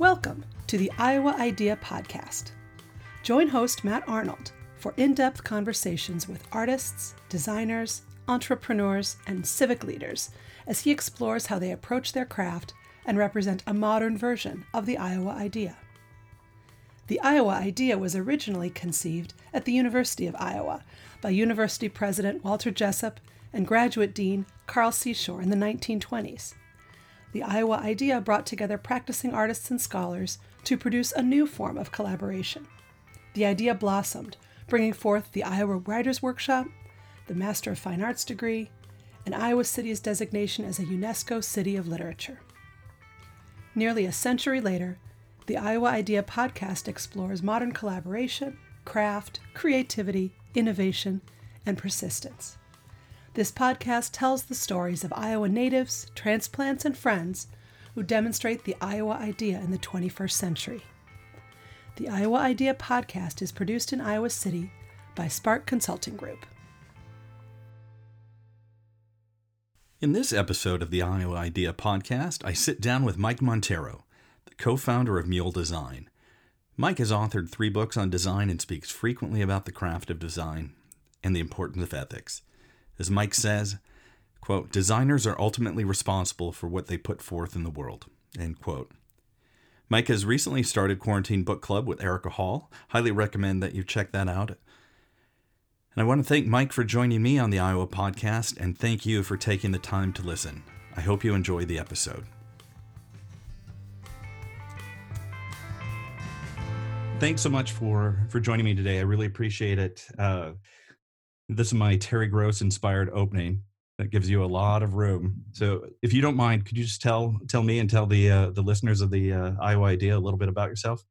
Welcome to the Iowa Idea Podcast. Join host Matt Arnold for in depth conversations with artists, designers, entrepreneurs, and civic leaders as he explores how they approach their craft and represent a modern version of the Iowa idea. The Iowa idea was originally conceived at the University of Iowa by University President Walter Jessup and graduate dean Carl Seashore in the 1920s the Iowa Idea brought together practicing artists and scholars to produce a new form of collaboration. The idea blossomed, bringing forth the Iowa Writers Workshop, the Master of Fine Arts degree, and Iowa City's designation as a UNESCO City of Literature. Nearly a century later, the Iowa Idea podcast explores modern collaboration, craft, creativity, innovation, and persistence. This podcast tells the stories of Iowa natives, transplants, and friends who demonstrate the Iowa idea in the 21st century. The Iowa Idea podcast is produced in Iowa City by Spark Consulting Group. In this episode of the Iowa Idea podcast, I sit down with Mike Monteiro, the co founder of Mule Design. Mike has authored three books on design and speaks frequently about the craft of design and the importance of ethics. As Mike says, quote, designers are ultimately responsible for what they put forth in the world, end quote. Mike has recently started Quarantine Book Club with Erika Hall. Highly recommend that you check that out. And I want to thank Mike for joining me on the Iowa podcast, and thank you for taking the time to listen. I hope you enjoy the episode. Thanks so much for for joining me today. I really appreciate it. Uh, this is my Terry Gross inspired opening that gives you a lot of room. So, if you don't mind, could you just tell tell me and tell the uh, the listeners of the uh, Iowa Idea a little bit about yourself?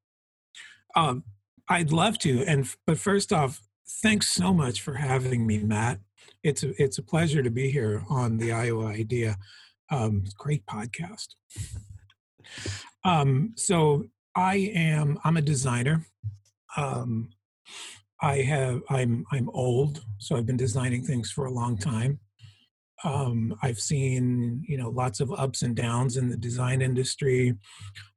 Um, I'd love to, and but first off, thanks so much for having me, Matt. It's a it's a pleasure to be here on the Iowa Idea. Um, great podcast. Um, so I am I'm a designer. Um, I have I'm I'm old, so I've been designing things for a long time. Um, I've seen you know lots of ups and downs in the design industry.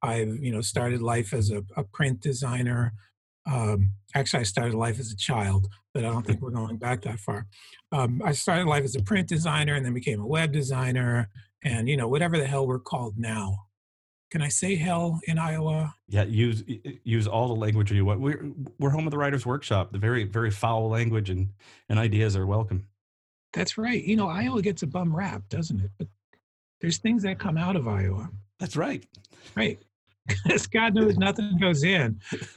I've you know started life as a, a print designer. Um, actually, I started life as a child, but I don't think we're going back that far. Um, I started life as a print designer and then became a web designer, and you know whatever the hell we're called now can I say hell in Iowa? Yeah, use use all the language you want. We're we're home of the Writers Workshop. The very very foul language and and ideas are welcome. That's right. You know, Iowa gets a bum rap, doesn't it? But there's things that come out of Iowa. That's right. Right. Because God knows nothing goes in.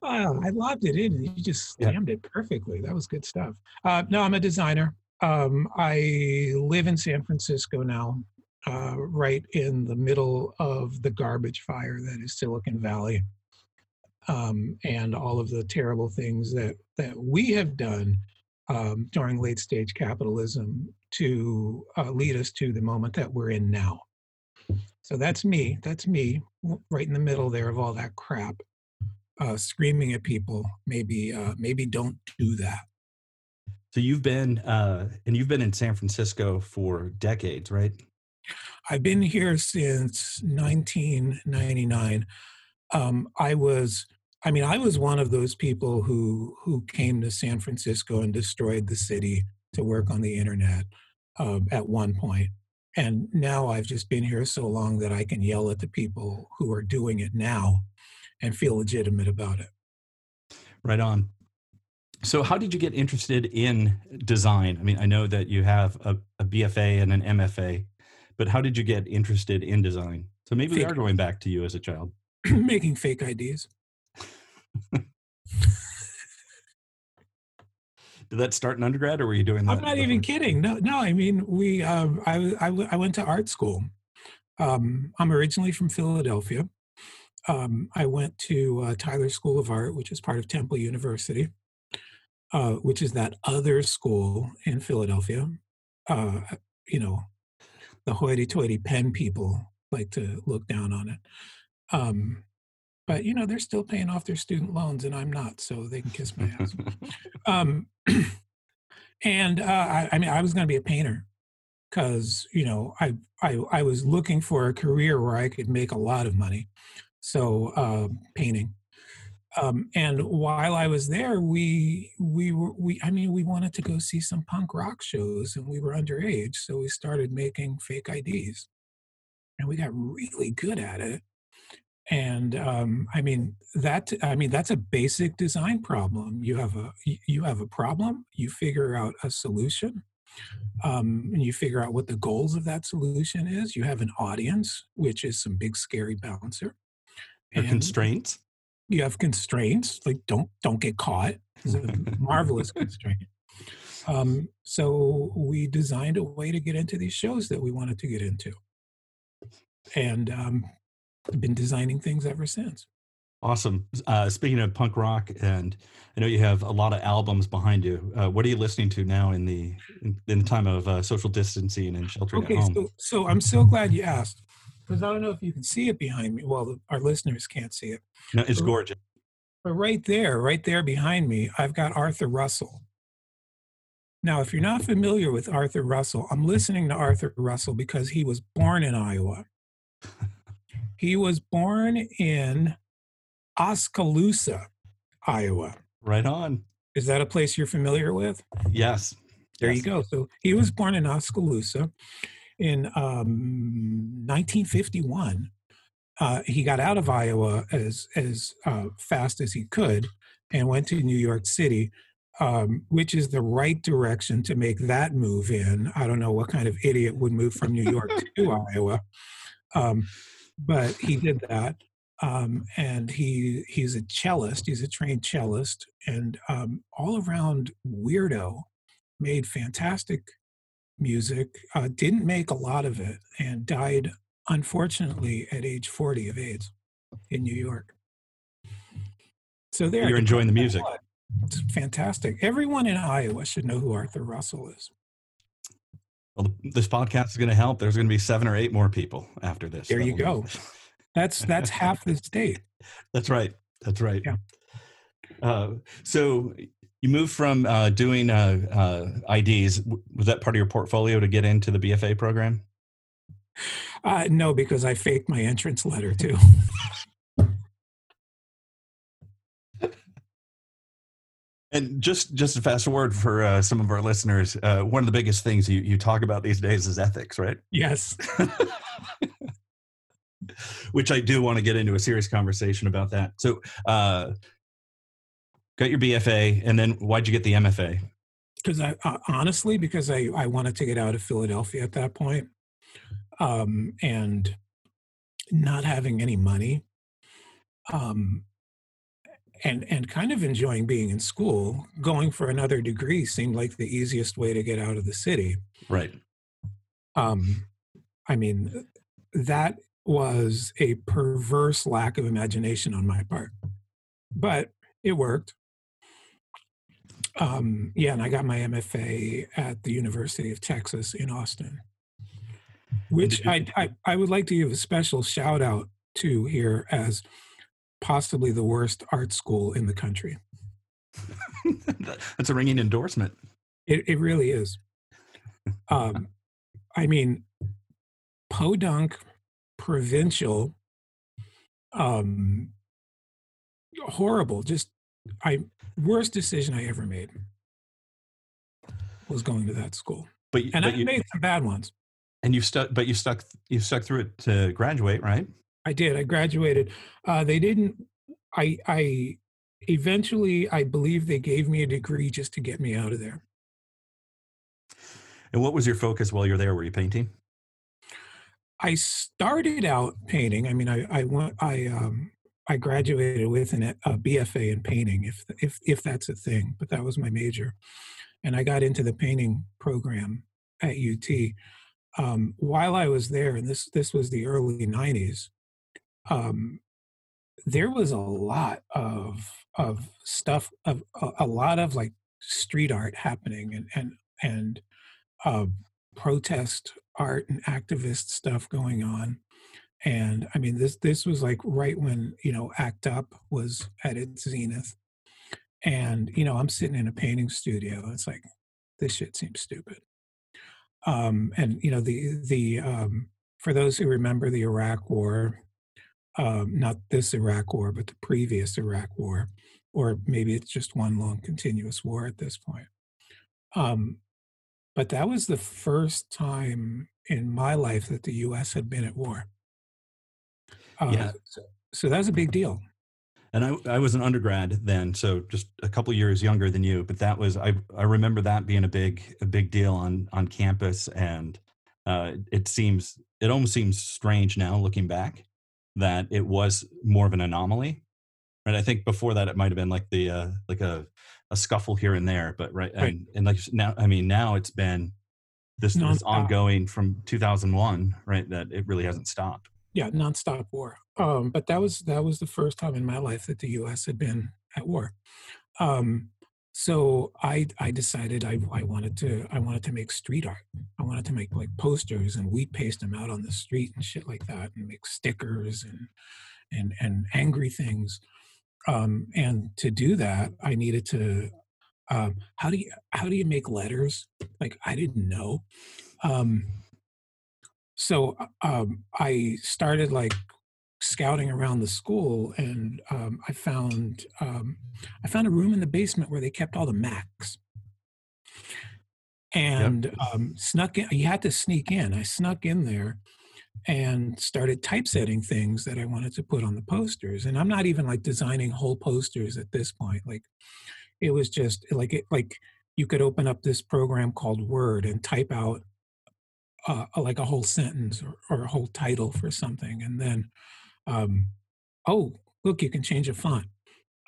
oh, I loved it. In you just slammed yeah. it perfectly. That was good stuff. Uh, no, I'm a designer. Um, I live in San Francisco now, uh, right in the middle of the garbage fire that is Silicon Valley, um, and all of the terrible things that that we have done um, during late stage capitalism to uh, lead us to the moment that we're in now. So that's me. That's me, right in the middle there of all that crap, uh, screaming at people. Maybe, uh, maybe don't do that. So you've been uh, and you've been in San Francisco for decades, right? I've been here since 1999. Um, I was, I mean, I was one of those people who who came to San Francisco and destroyed the city to work on the internet um, at one point. And now I've just been here so long that I can yell at the people who are doing it now and feel legitimate about it. Right on. So, how did you get interested in design? I mean, I know that you have a, a BFA and an MFA, but how did you get interested in design? So, maybe fake. we are going back to you as a child. Making fake IDs. did that start in undergrad, or were you doing that? I'm not even kidding. No, no. I mean, we. Um, I, I, I went to art school. Um, I'm originally from Philadelphia. Um, I went to uh, Tyler School of Art, which is part of Temple University uh, which is that other school in Philadelphia. Uh, you know, the hoity-toity Penn people like to look down on it. Um, but you know, they're still paying off their student loans, and I'm not, so they can kiss my ass. um, and uh, I, I, mean, I was going to be a painter because you know I, I I was looking for a career where I could make a lot of money, so uh, painting. Um, and while I was there, we we were we I mean we wanted to go see some punk rock shows, and we were underage, so we started making fake IDs, and we got really good at it. And um, I mean that I mean that's a basic design problem. You have a you have a problem, you figure out a solution, um, and you figure out what the goals of that solution is. You have an audience, which is some big scary bouncer. And constraints. You have constraints, like don't don't get caught. It's a marvelous constraint. Um, so we designed a way to get into these shows that we wanted to get into, and um, been designing things ever since. Awesome. Uh, speaking of punk rock, and I know you have a lot of albums behind you. Uh, what are you listening to now in the in, in the time of uh, social distancing and sheltering okay, at home? so so I'm so glad you asked because I don't know if you can see it behind me. Well, our listeners can't see it. No, it's gorgeous. But right there, right there behind me, I've got Arthur Russell. Now, if you're not familiar with Arthur Russell, I'm listening to Arthur Russell because he was born in Iowa. he was born in Oskaloosa, Iowa. Right on. Is that a place you're familiar with? Yes. There yes. you go. So he was born in Oskaloosa in um, 1951. Uh, he got out of Iowa as as uh, fast as he could and went to New York City, um, which is the right direction to make that move in. I don't know what kind of idiot would move from New York to Iowa, um, but he did that um, and he he's a cellist. He's a trained cellist, and um, all around weirdo. Made fantastic music. Uh, didn't make a lot of it, and died unfortunately at age forty of AIDS in New York. So there, you're enjoying the music. It's fantastic. Everyone in Iowa should know who Arthur Russell is. Well, this podcast is going to help. There's going to be seven or eight more people after this. There you go. That's that's half the state. That's right. That's right. Yeah. Uh, so you moved from uh, doing uh, uh IDs. Was that part of your portfolio to get into the BFA program? Uh, no, because I faked my entrance letter too. And just just to fast forward for uh, some of our listeners, uh, one of the biggest things you, you talk about these days is ethics, right? Yes. which I do want to get into a serious conversation about that. So, uh, got your BFA, and then why'd you get the MFA? Because I uh, honestly, because I I wanted to get out of Philadelphia at that point, um, and not having any money, um, and and kind of enjoying being in school. Going for another degree seemed like the easiest way to get out of the city. Right. Um, I mean, that was a perverse lack of imagination on my part, but it worked. Um, yeah, and I got my MFA at the University of Texas in Austin, which I, I, I would like to give a special shout out to here as possibly the worst art school in the country. That's a ringing endorsement. It, it really is. Um, I mean, podunk provincial um horrible just i worst decision i ever made was going to that school. But and but i you, made some bad ones. And you stuck but you stuck you stuck through it to graduate right? I did. I graduated. Uh they didn't i i eventually i believe they gave me a degree just to get me out of there. And what was your focus while you're there? Were you painting? I started out painting. I mean, I I went I um I graduated with an, a BFA in painting, if if if that's a thing. But that was my major, and I got into the painting program at UT. Um, while I was there, and this this was the early '90s, um, there was a lot of of stuff of a, a lot of like street art happening and and and uh, protest art and activist stuff going on and i mean this this was like right when you know act up was at its zenith and you know i'm sitting in a painting studio it's like this shit seems stupid Um, and you know the the um, for those who remember the Iraq War, um, not this Iraq War, but the previous Iraq War, or maybe it's just one long continuous war at this point. Um, but that was the first time in my life that the U.S. had been at war. Uh, yeah. So, so that was a big deal. And I, I was an undergrad then, so just a couple years younger than you. But that was I, I remember that being a big a big deal on on campus, and uh, it seems it almost seems strange now looking back that it was more of an anomaly. Right, I think before that it might have been like the uh, like a a scuffle here and there, but right, right. and and like now, I mean, now it's been this, this ongoing from 2001, right? That it really hasn't stopped yeah, nonstop war. Um, but that was that was the first time in my life that the U.S. had been at war. Um, so I I decided I, I wanted to I wanted to make street art. I wanted to make like posters and we paste them out on the street and shit like that, and make stickers and and and angry things. Um, and to do that, I needed to. Um, how do you how do you make letters? Like I didn't know. Um, so uh, um, I started like scouting around the school, and um, I found um, I found a room in the basement where they kept all the Macs. And yep. Um, snuck in. You had to sneak in. I snuck in there and started typesetting things that I wanted to put on the posters. And I'm not even like designing whole posters at this point. Like it was just like it like you could open up this program called Word and type out uh, like a whole sentence or, or, a whole title for something and then um, oh look you can change a font.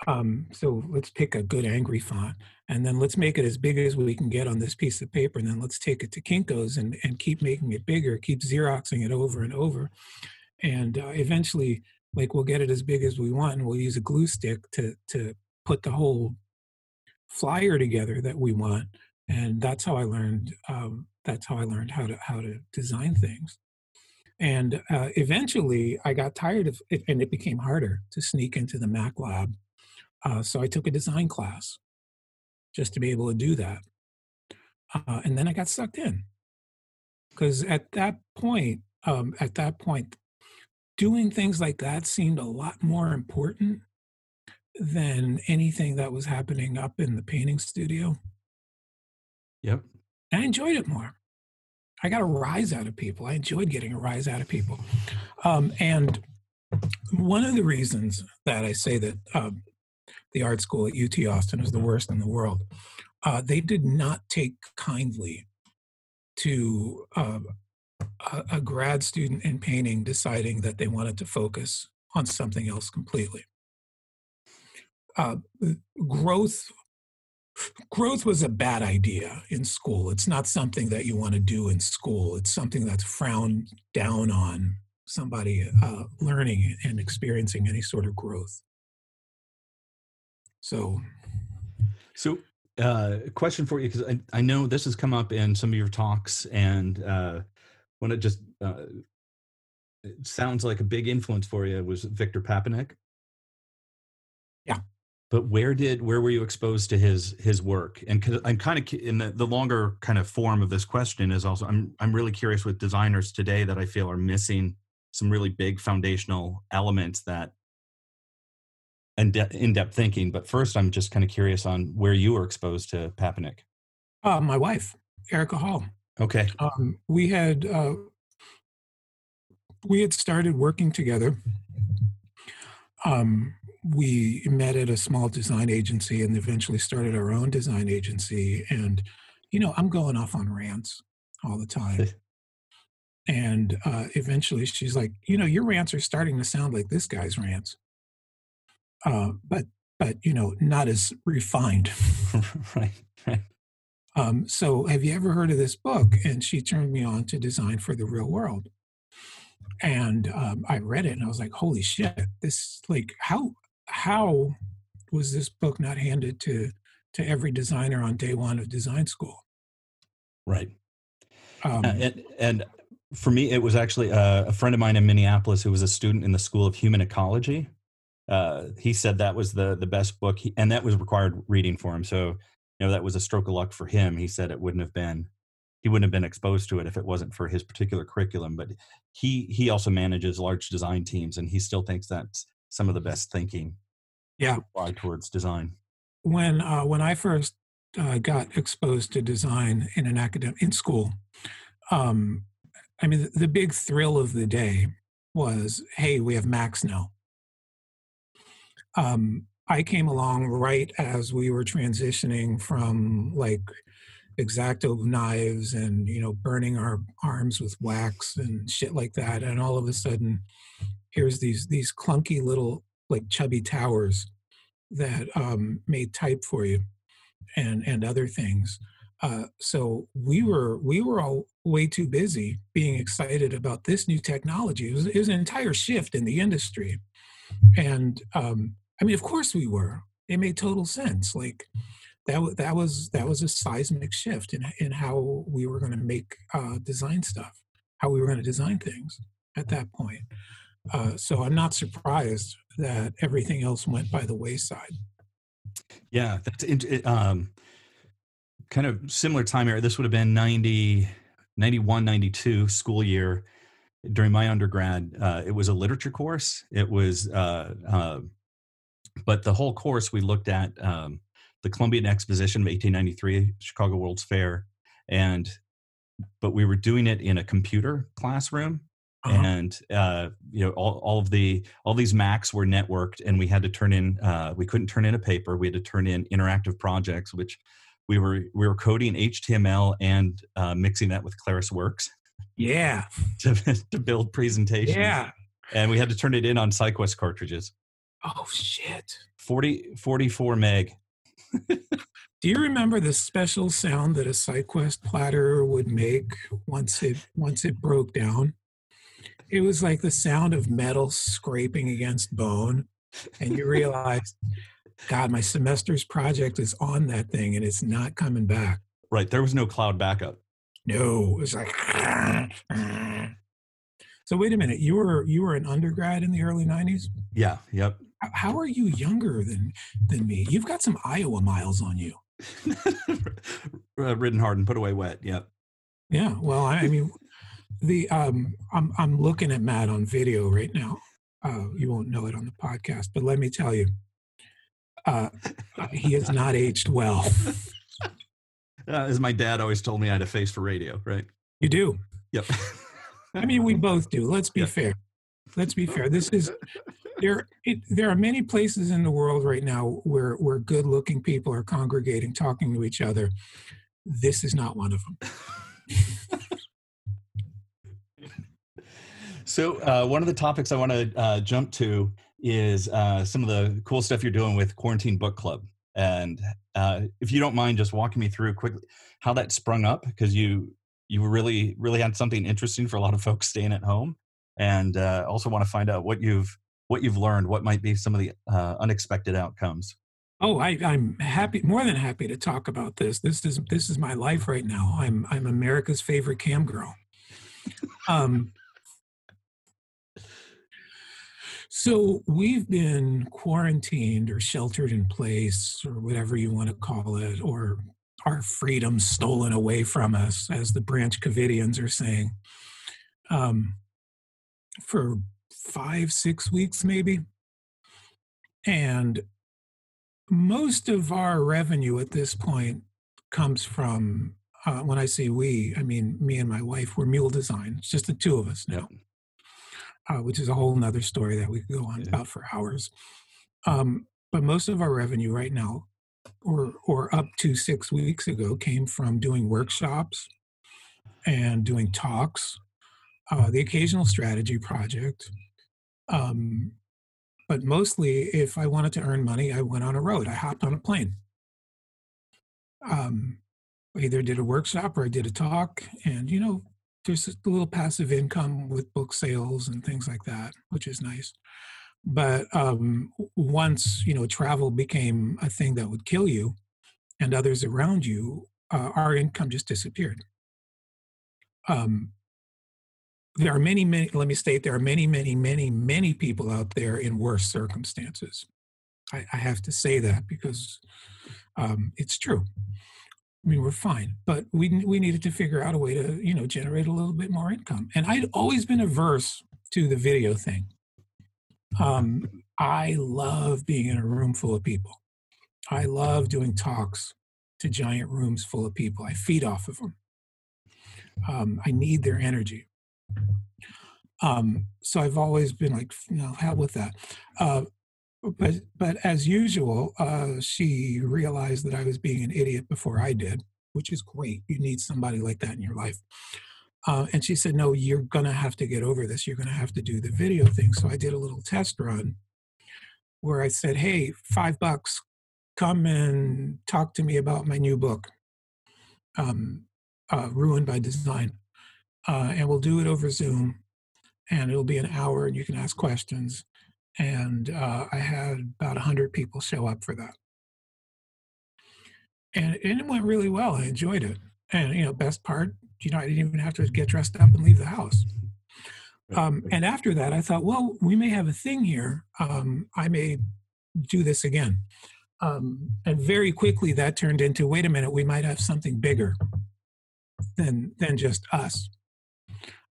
Um, so let's pick a good angry font and then let's make it as big as we can get on this piece of paper and then let's take it to kinko's and, and keep making it bigger keep xeroxing it over and over and uh, eventually like we'll get it as big as we want and we'll use a glue stick to to put the whole flyer together that we want and that's how i learned um, that's how I learned how to how to design things. And uh, eventually, I got tired of it, and it became harder to sneak into the Mac lab. Uh, so I took a design class just to be able to do that. Uh, and then I got sucked in because at that point, um, at that point, doing things like that seemed a lot more important than anything that was happening up in the painting studio. Yep. I enjoyed it more. I got a rise out of people. I enjoyed getting a rise out of people. Um, and one of the reasons that I say that um, the art school at UT Austin is the worst in the world, uh, they did not take kindly to uh, a, a grad student in painting deciding that they wanted to focus on something else completely. Uh, growth growth was a bad idea in school. It's not something that you want to do in school. It's something that's frowned down on somebody uh, learning and experiencing any sort of growth. So, so uh, question for you because I, I know this has come up in some of your talks, and uh, when it just uh, it sounds like a big influence for you was Victor Papanek. Yeah but where did where were you exposed to his his work? And i'm kind of in the, the longer kind of form of this question is also i'm i'm really curious with designers today that i feel are missing some really big foundational elements that and de- in-depth thinking. But first i'm just kind of curious on where you were exposed to papanek uh, my wife erika hall. Okay. Um, we had uh, we had started working together. Um, we met at a small design agency and eventually started our own design agency. And, you know, I'm going off on rants all the time. and uh, eventually she's like, you know, your rants are starting to sound like this guy's rants. Uh, but, but, you know, not as refined. right. right. Um, so have you ever heard of this book? And she turned me on to Design for the Real World. And um, I read it and I was like, holy shit, this like how how was this book not handed to to every designer on day one of design school? Right. Um, and, and, for me, it was actually a, a, friend of mine in Minneapolis who was a student in the School of Human Ecology. Uh, he said that was the the best book, he, and that was required reading for him. So, you know, that was a stroke of luck for him. He said it wouldn't have been he wouldn't have been exposed to it if it wasn't for his particular curriculum. But he he also manages large design teams, and he still thinks that's some of the best thinking. Yeah, towards design. When uh, when I first uh, got exposed to design in an academic in school, um, I mean the, the big thrill of the day was, hey, we have Macs now. Um, I came along right as we were transitioning from like exacto knives and you know burning our arms with wax and shit like that and all of a sudden here's these these clunky little like chubby towers that um, made type for you and and other things. Uh, so we were we were all way too busy being excited about this new technology. It was, it was an entire shift in the industry. And um, i mean of course we were. It made total sense. Like that that was that was a seismic shift in in how we were going to make uh, design stuff, how we were going to design things at that point. Uh, so I'm not surprised that everything else went by the wayside. Yeah, that's um, kind of similar time here. This would have been 90, 91, 92 school year. During my undergrad, uh, it was a literature course. It was, uh, uh, but the whole course we looked at um, the Columbian Exposition of 1893, Chicago World's Fair, and but we were doing it in a computer classroom uh-huh. and uh, you know all, all of the all these macs were networked and we had to turn in uh, we couldn't turn in a paper we had to turn in interactive projects which we were we were coding html and uh, mixing that with clarisworks yeah. to, to build presentations yeah. and we had to turn it in on SyQuest cartridges. Oh shit. 40 44 meg do you remember the special sound that a SyQuest platter would make once it once it broke down? It was like the sound of metal scraping against bone, and you realized, God, my semester's project is on that thing, and it's not coming back. Right, there was no cloud backup. No, it was like. so wait a minute, you were you were an undergrad in the early '90s? Yeah. Yep how are you younger than than me? You've got some Iowa miles on you. Ridden hard and put away wet. Yep. Yeah. Well, I mean, the um, I'm I'm looking at Matt on video right now. Uh, you won't know it on the podcast, but let me tell you, uh, he has not aged well. Uh, as my dad always told me, I had a face for radio. Right. You do. Yep. I mean, we both do. Let's be fair. Let's be fair. This is there it, there are many places in the world right now where where good looking people are congregating talking to each other. This is not one of them. So uh, one of the topics i want to uh, jump to is uh, some of the cool stuff you're doing with quarantine book club. And uh, if you don't mind just walking me through quickly how that sprung up because you you really really had something interesting for a lot of folks staying at home. And uh, also want to find out what you've what you've learned, what might be some of the uh, unexpected outcomes. Oh, I, am happy, more than happy to talk about this. This is this is my life right now. I'm I'm America's favorite cam girl. Um, so we've been quarantined or sheltered in place or whatever you want to call it, or our freedom stolen away from us, as the Branch Covidians are saying, um, for five, six weeks maybe. And most of our revenue at this point comes from, uh, when I say we, I mean me and my wife, we're Mule Design. It's just the two of us now, uh, which is a whole nother story that we could go on yeah. about for hours. Um, but most of our revenue right now, or, or up to six weeks ago, came from doing workshops and doing talks, uh, the occasional strategy project, um, but mostly, if I wanted to earn money, I went on a road. I hopped on a plane. Um, I either did a workshop or I did a talk, and you know, there's a little passive income with book sales and things like that, which is nice. But um, once you know, travel became a thing that would kill you, and others around you, uh, our income just disappeared. Um, there are many, many, let me state, there are many, many, many, many people out there in worse circumstances. I, I have to say that because um, it's true. I mean, we're fine, but we we needed to figure out a way to, you know, generate a little bit more income. And I'd always been averse to the video thing. Um, I love being in a room full of people. I love doing talks to giant rooms full of people. I feed off of them. Um, I need their energy. Um, so I've always been like, you know, hell with that. Uh, but but as usual, uh, she realized that I was being an idiot before I did, which is great. You need somebody like that in your life. Uh, and she said, "No, you're gonna have to get over this. You're gonna have to do the video thing." So I did a little test run where I said, "Hey, five bucks, come and talk to me about my new book, um, uh, Ruined by Design, uh, and we'll do it over Zoom, and it'll be an hour, and you can ask questions." and uh, I had about hundred people show up for that, and, and it went really well. I enjoyed it, and you know, best part, you know, I didn't even have to get dressed up and leave the house. Um, and after that, I thought, well, we may have a thing here. Um, I may do this again. Um, and very quickly, that turned into, wait a minute, we might have something bigger than than just us.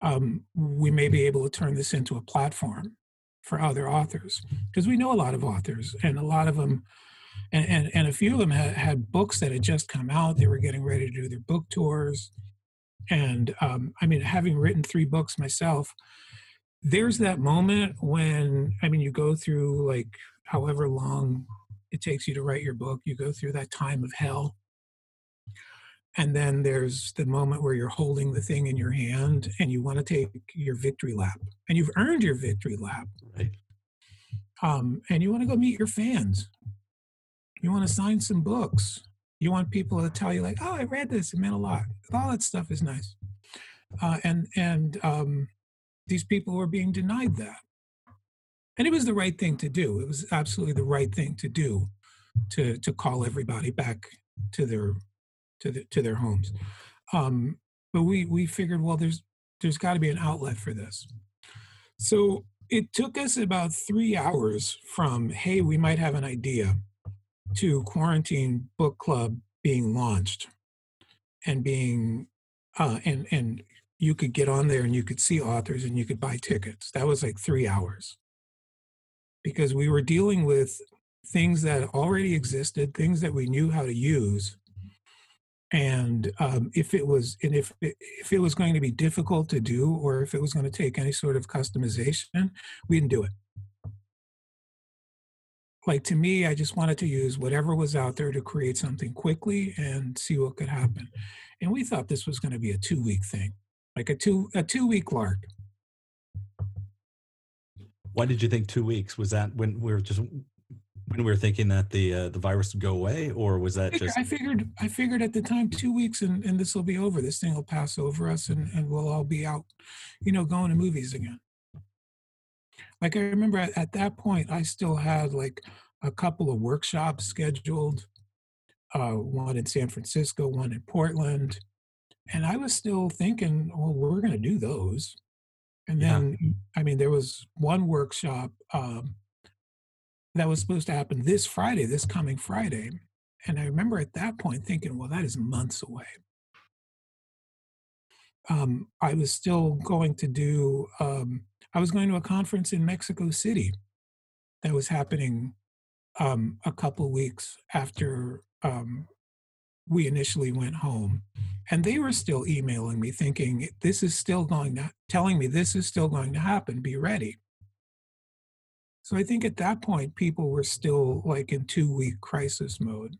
Um, we may be able to turn this into a platform for other authors because we know a lot of authors and a lot of them and, and, and a few of them had, had books that had just come out they were getting ready to do their book tours and um, i mean having written three books myself there's that moment when i mean you go through like however long it takes you to write your book you go through that time of hell and then there's the moment where you're holding the thing in your hand and you want to take your victory lap and you've earned your victory lap. Right. Um, and you want to go meet your fans. You want to sign some books. You want people to tell you like oh i read this it meant a lot. All that stuff is nice. Uh, and and um, these people were being denied that. And it was the right thing to do. It was absolutely the right thing to do to to call everybody back to their to the, to their homes. Um, but we we figured, well, there's there's got to be an outlet for this. So it took us about three hours from hey, we might have an idea, to quarantine book club being launched, and being uh, and and you could get on there and you could see authors and you could buy tickets. That was like three hours because we were dealing with things that already existed, things that we knew how to use, and um, if it was and if if it was going to be difficult to do or if it was going to take any sort of customization we didn't do it. Like to me i just wanted to use whatever was out there to create something quickly and see what could happen. And we thought this was going to be a two week thing like a two a two week lark. Why did you think two weeks? Was that when we were just when we were thinking that the uh, the virus would go away, or was that I just? I figured I figured at the time two weeks and, and this will be over. This thing will pass over us, and and we'll all be out, you know, going to movies again. Like I remember at, at that point, I still had like a couple of workshops scheduled, uh, one in San Francisco, one in Portland, and I was still thinking, well, we're going to do those. And then, yeah. I mean, there was one workshop. Um, that was supposed to happen this Friday, this coming Friday. And I remember at that point thinking, well, that is months away. Um, I was still going to do, um, I was going to a conference in Mexico City that was happening um, a couple weeks after um, we initially went home. And they were still emailing me thinking, this is still going to, telling me this is still going to happen, be ready. So I think at that point, people were still like in two week crisis mode.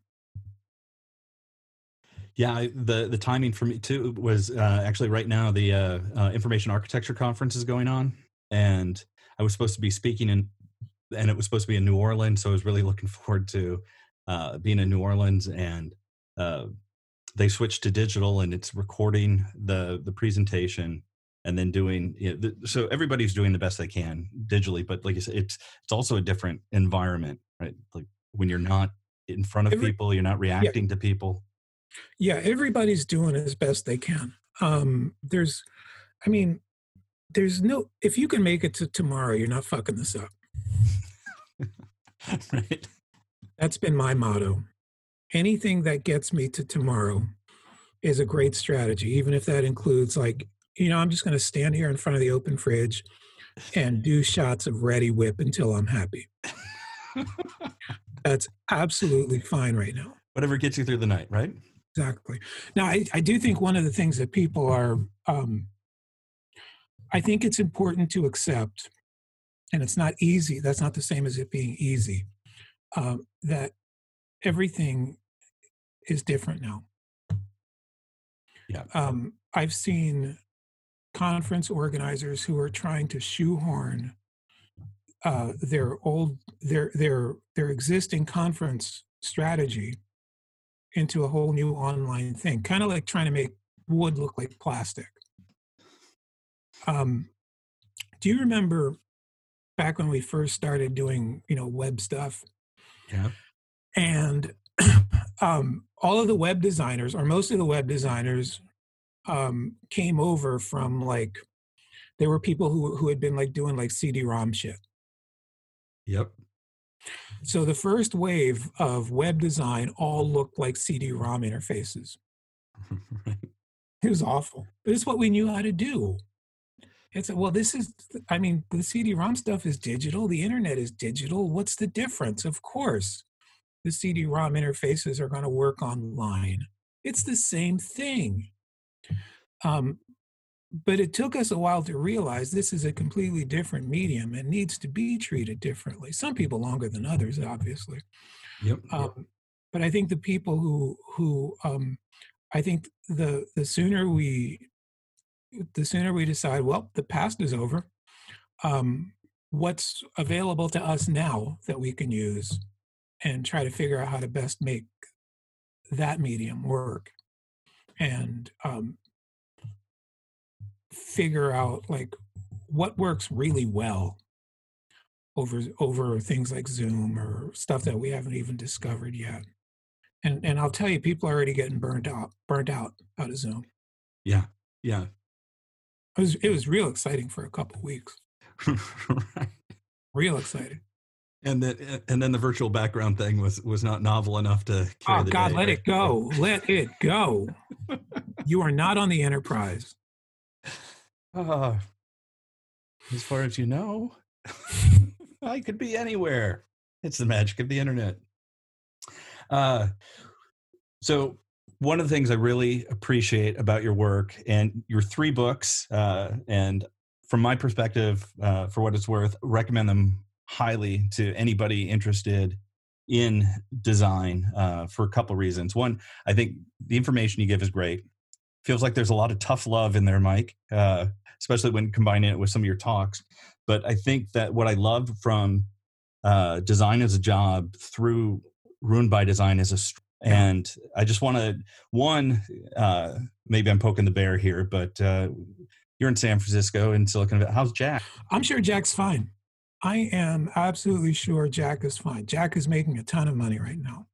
Yeah, the the timing for me too was uh, actually right now the uh, uh, information architecture conference is going on, and I was supposed to be speaking in, and it was supposed to be in New Orleans, so I was really looking forward to uh, being in New Orleans, and uh, they switched to digital, and it's recording the the presentation and then doing you know, the, so everybody's doing the best they can digitally but like i said it's it's also a different environment right? Like when you're not in front of Every, people you're not reacting yeah. to people. Yeah everybody's doing as best they can. Um there's i mean there's no if you can make it to tomorrow you're not fucking this up. Right. That's been my motto. Anything that gets me to tomorrow is a great strategy, even if that includes like, you know, I'm just going to stand here in front of the open fridge and do shots of Reddi-wip until I'm happy. That's absolutely fine right now. Whatever gets you through the night, right? Exactly. Now, I, I do think one of the things that people are, um, I think it's important to accept, and it's not easy. That's not the same as it being easy. Uh, that everything is different now. Yeah. Um, I've seen conference organizers who are trying to shoehorn uh, their old their their their existing conference strategy into a whole new online thing, kind of like trying to make wood look like plastic. Um, do you remember back when we first started doing you know web stuff? Yeah. And um, all of the web designers, or most of the web designers, um, came over from like there were people who who had been like doing like CD-ROM shit. Yep. So the first wave of web design all looked like CD-ROM interfaces. It was awful. But it's what we knew how to do. It's well, this is. I mean, the CD-ROM stuff is digital. The internet is digital. What's the difference? Of course, the CD-ROM interfaces are going to work online. It's the same thing. Um, but it took us a while to realize this is a completely different medium and needs to be treated differently. Some people longer than others, obviously. Yep. Um, but I think the people who who um, I think the the sooner we the sooner we decide, well, the past is over. Um, what's available to us now that we can use, and try to figure out how to best make that medium work, and um, figure out like what works really well over over things like Zoom or stuff that we haven't even discovered yet. And and I'll tell you, people are already getting burned out, burned out out of Zoom. Yeah. Yeah. It was it was real exciting for a couple weeks. right. Real exciting. And then and then the virtual background thing was was not novel enough to carry Oh the God, day, let right? it go. Let it go. You are not on the enterprise. Ah, as far as you know, I could be anywhere. It's the magic of the internet. Uh, so one of the things I really appreciate about your work and your three books, uh, and from my perspective, uh, for what it's worth, recommend them highly to anybody interested in design uh, for a couple of reasons. One, I think the information you give is great. Feels like there's a lot of tough love in there, Mike, uh, especially when combining it with some of your talks. But I think that what I love from uh, design as a job through ruined by design is a str- and i just want to one uh maybe i'm poking the bear here but uh you're in san francisco in silicon valley how's jack I'm sure Jack's fine. I am absolutely sure Jack is fine. Jack is making a ton of money right now.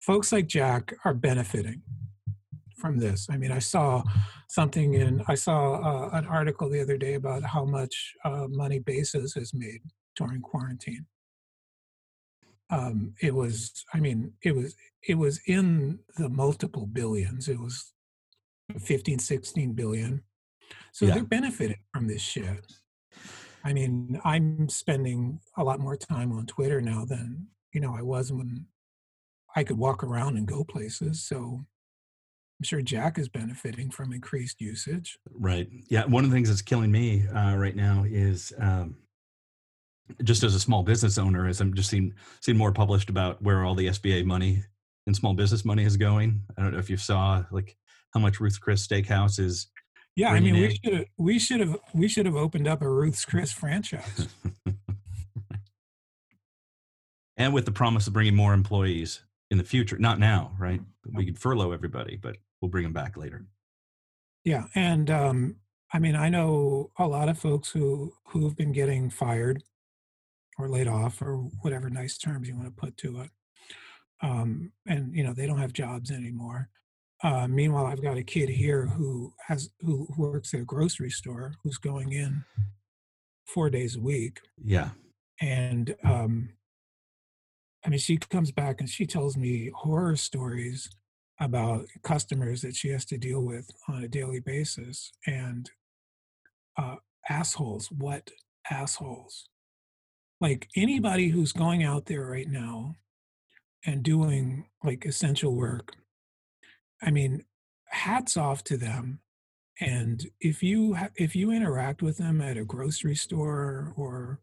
Folks like Jack are benefiting from this. I mean, I saw something in, I saw uh, an article the other day about how much uh, money Bezos has made during quarantine. Um, it was, I mean, it was, it was in the multiple billions. It was 15, 16 billion. So Yeah. they're benefiting from this shit. I mean, I'm spending a lot more time on Twitter now than you know I was when I could walk around and go places. So I'm sure Jack is benefiting from increased usage. right yeah one of the things that's killing me uh, right now is um just as a small business owner as i'm just seeing seeing more published about where all the sba money and small business money is going i don't know if you saw like how much ruth chris steakhouse is Yeah, I mean, we should we should have we should have opened up a Ruth's Chris franchise. and with the promise of bringing more employees in the future not now right we could furlough everybody but we'll bring them back later yeah, and um, I mean, I know a lot of folks who who have been getting fired or laid off or whatever nice terms you want to put to it, um, and you know they don't have jobs anymore. Uh, meanwhile, I've got a kid here who has who works at a grocery store who's going in four days a week, yeah. And um, I mean, she comes back and she tells me horror stories about customers that she has to deal with on a daily basis and uh, assholes what assholes? Like anybody who's going out there right now and doing like essential work i mean hats off to them and if you ha- if you interact with them at a grocery store or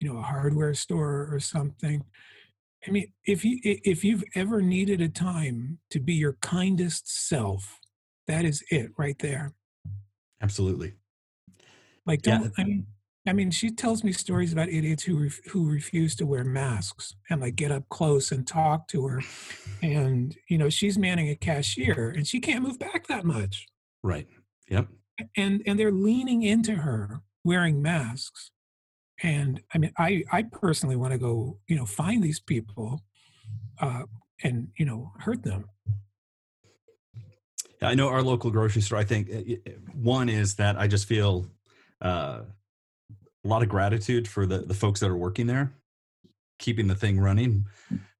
you know a hardware store or something i mean if you if you've ever needed a time to be your kindest self that is it right there absolutely like don't yeah. i mean I mean, she tells me stories about idiots who ref, who refuse to wear masks and like get up close and talk to her, and you know she's manning a cashier and she can't move back that much. Right. Yep. And and they're leaning into her wearing masks, and I mean, I I personally want to go you know find these people, uh, and you know hurt them. I know our local grocery store. I think one is that I just feel. Uh, a lot of gratitude for the the folks that are working there, keeping the thing running.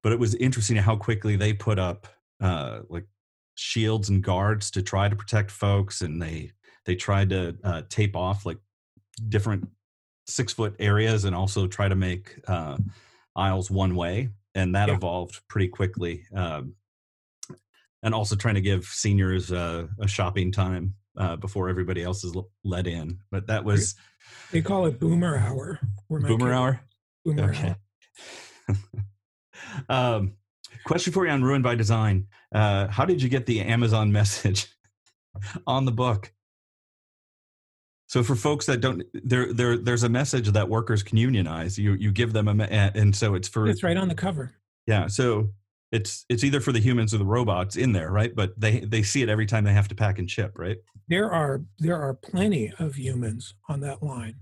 But it was interesting how quickly they put up uh, like shields and guards to try to protect folks, and they they tried to uh, tape off like different six foot areas, and also try to make uh, aisles one way, and that yeah. evolved pretty quickly. Um, and also trying to give seniors uh, a shopping time uh, before everybody else is let in. But that was they call it boomer hour. Boomer hour. Boomer okay. hour. um, question for you on Ruined by Design. Uh, how did you get the Amazon message on the book? So for folks that don't, there, there, there's a message that workers can unionize. You, you give them a, and so it's for. It's right on the cover. Yeah. So it's it's either for the humans or the robots in there, right? But they they see it every time they have to pack and ship, right? There are there are plenty of humans on that line.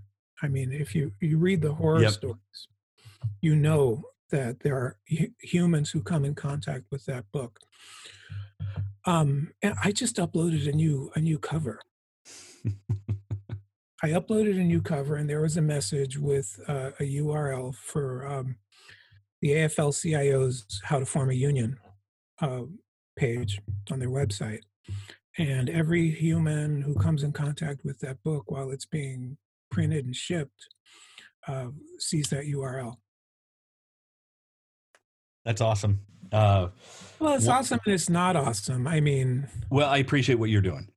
I mean, if you you read the horror yep. stories, you know that there are humans who come in contact with that book. Um, and I just uploaded a new a new cover. I uploaded a new cover, and there was a message with uh, a URL for um, the AFL-CIO's How to Form a Union uh, page on their website. And every human who comes in contact with that book while it's being printed and shipped uh, sees that URL. That's awesome. Uh, well, it's awesome and it's not awesome. I mean, well, I appreciate what you're doing.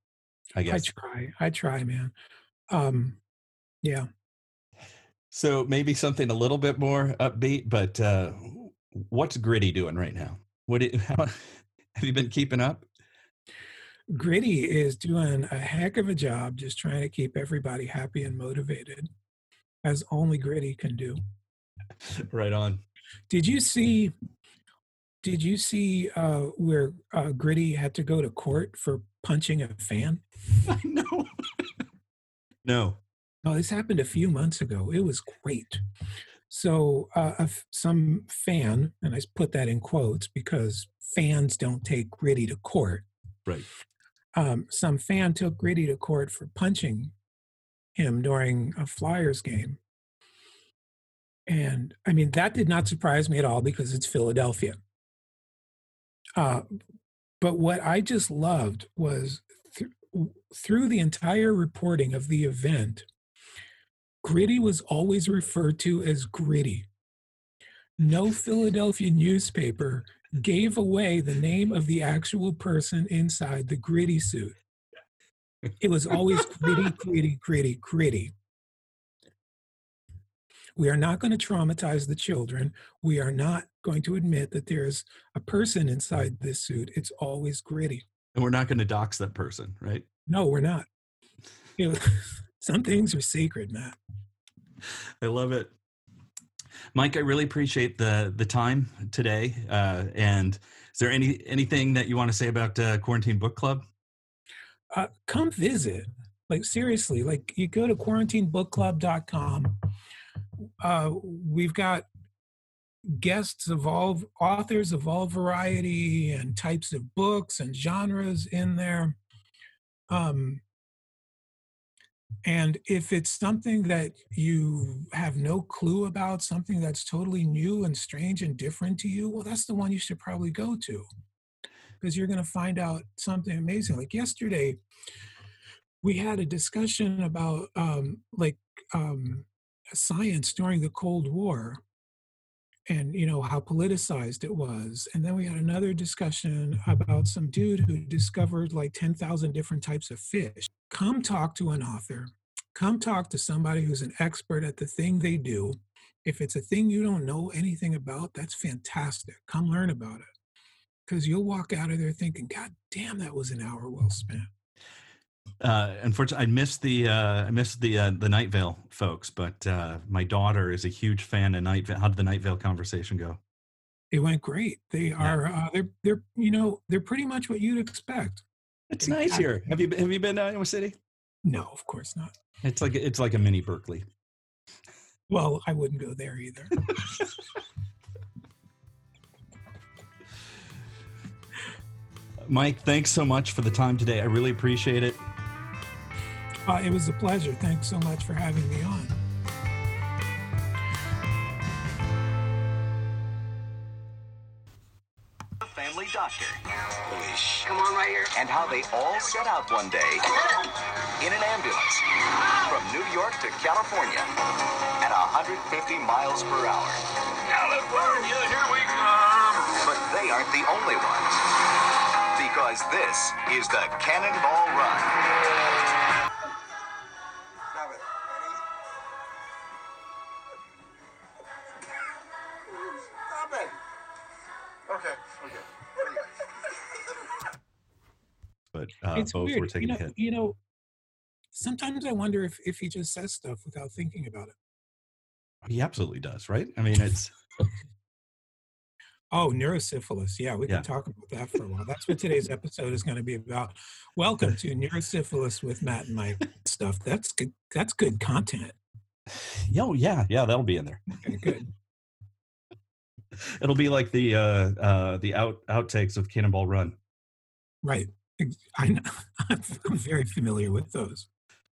I guess I try. I try, man. Um, yeah. So maybe something a little bit more upbeat, but uh, what's Gritty doing right now? What do, how, have you been keeping up? Gritty is doing a heck of a job just trying to keep everybody happy and motivated, as only Gritty can do. right on. Did you see? Did you see uh, where uh, Gritty had to go to court for punching a fan? no. no. No, this happened a few months ago. It was great. So, uh, some fan, and I put that in quotes because fans don't take Gritty to court. Right. Um, some fan took Gritty to court for punching him during a Flyers game. And I mean, that did not surprise me at all because it's Philadelphia. Uh, but what I just loved was th- through the entire reporting of the event, Gritty was always referred to as Gritty. No Philadelphia newspaper gave away the name of the actual person inside the Gritty suit. It was always Gritty, Gritty, Gritty, Gritty. We are not going to traumatize the children. We are not going to admit that there's a person inside this suit. It's always Gritty. And we're not going to dox that person, right? No, we're not. You know, some things are sacred, Matt. I love it. Mike, I really appreciate the the time today. Uh, and is there any anything that you want to say about uh, Quarantine Book Club? Uh, come visit. Like seriously, like you go to quarantinebookclub.com. Uh, we've got guests of all authors of all variety and types of books and genres in there. Um, and if it's something that you have no clue about, something that's totally new and strange and different to you, well, that's the one you should probably go to. because you're going to find out something amazing. Like yesterday, we had a discussion about um, like um, science during the Cold War and you know how politicized it was and then we had another discussion about some dude who discovered like 10,000 different types of fish. Come talk to an author. Come talk to somebody who's an expert at the thing they do. If it's a thing you don't know anything about that's fantastic. Come learn about it. Because you'll walk out of there thinking god damn that was an hour well spent uh, unfortunately, I missed the uh, I missed the uh, the Night Vale folks, but uh, my daughter is a huge fan of Night Vale. How did the Night Vale conversation go? It went great. They are uh, they're they're you know they're pretty much what you'd expect. It's nice here. Have you have you been to Iowa City? No, of course not. It's like it's like a mini Berkeley. Well, I wouldn't go there either. Mike, thanks so much for the time today. I really appreciate it. Uh, it was a pleasure. Thanks so much for having me on. Family doctor. Come on right here. And how they all set out one day in an ambulance from New York to California at 150 miles per hour. California, here we come. But they aren't the only ones. Because this is the Cannonball Run. It's both weird. were taking you know, a hit. You know, sometimes I wonder if if he just says stuff without thinking about it. He absolutely does, right? I mean, it's Oh, neurosyphilis. Yeah, we Yeah. can talk about that for a while. That's what today's episode is going to be about. Welcome to neurosyphilis with Matt and Mike stuff. That's good. That's good content. oh yeah, yeah, that'll be in there. Okay, good. It'll be like the uh, uh, the out outtakes of Cannonball Run. Right. I know. I'm very familiar with those.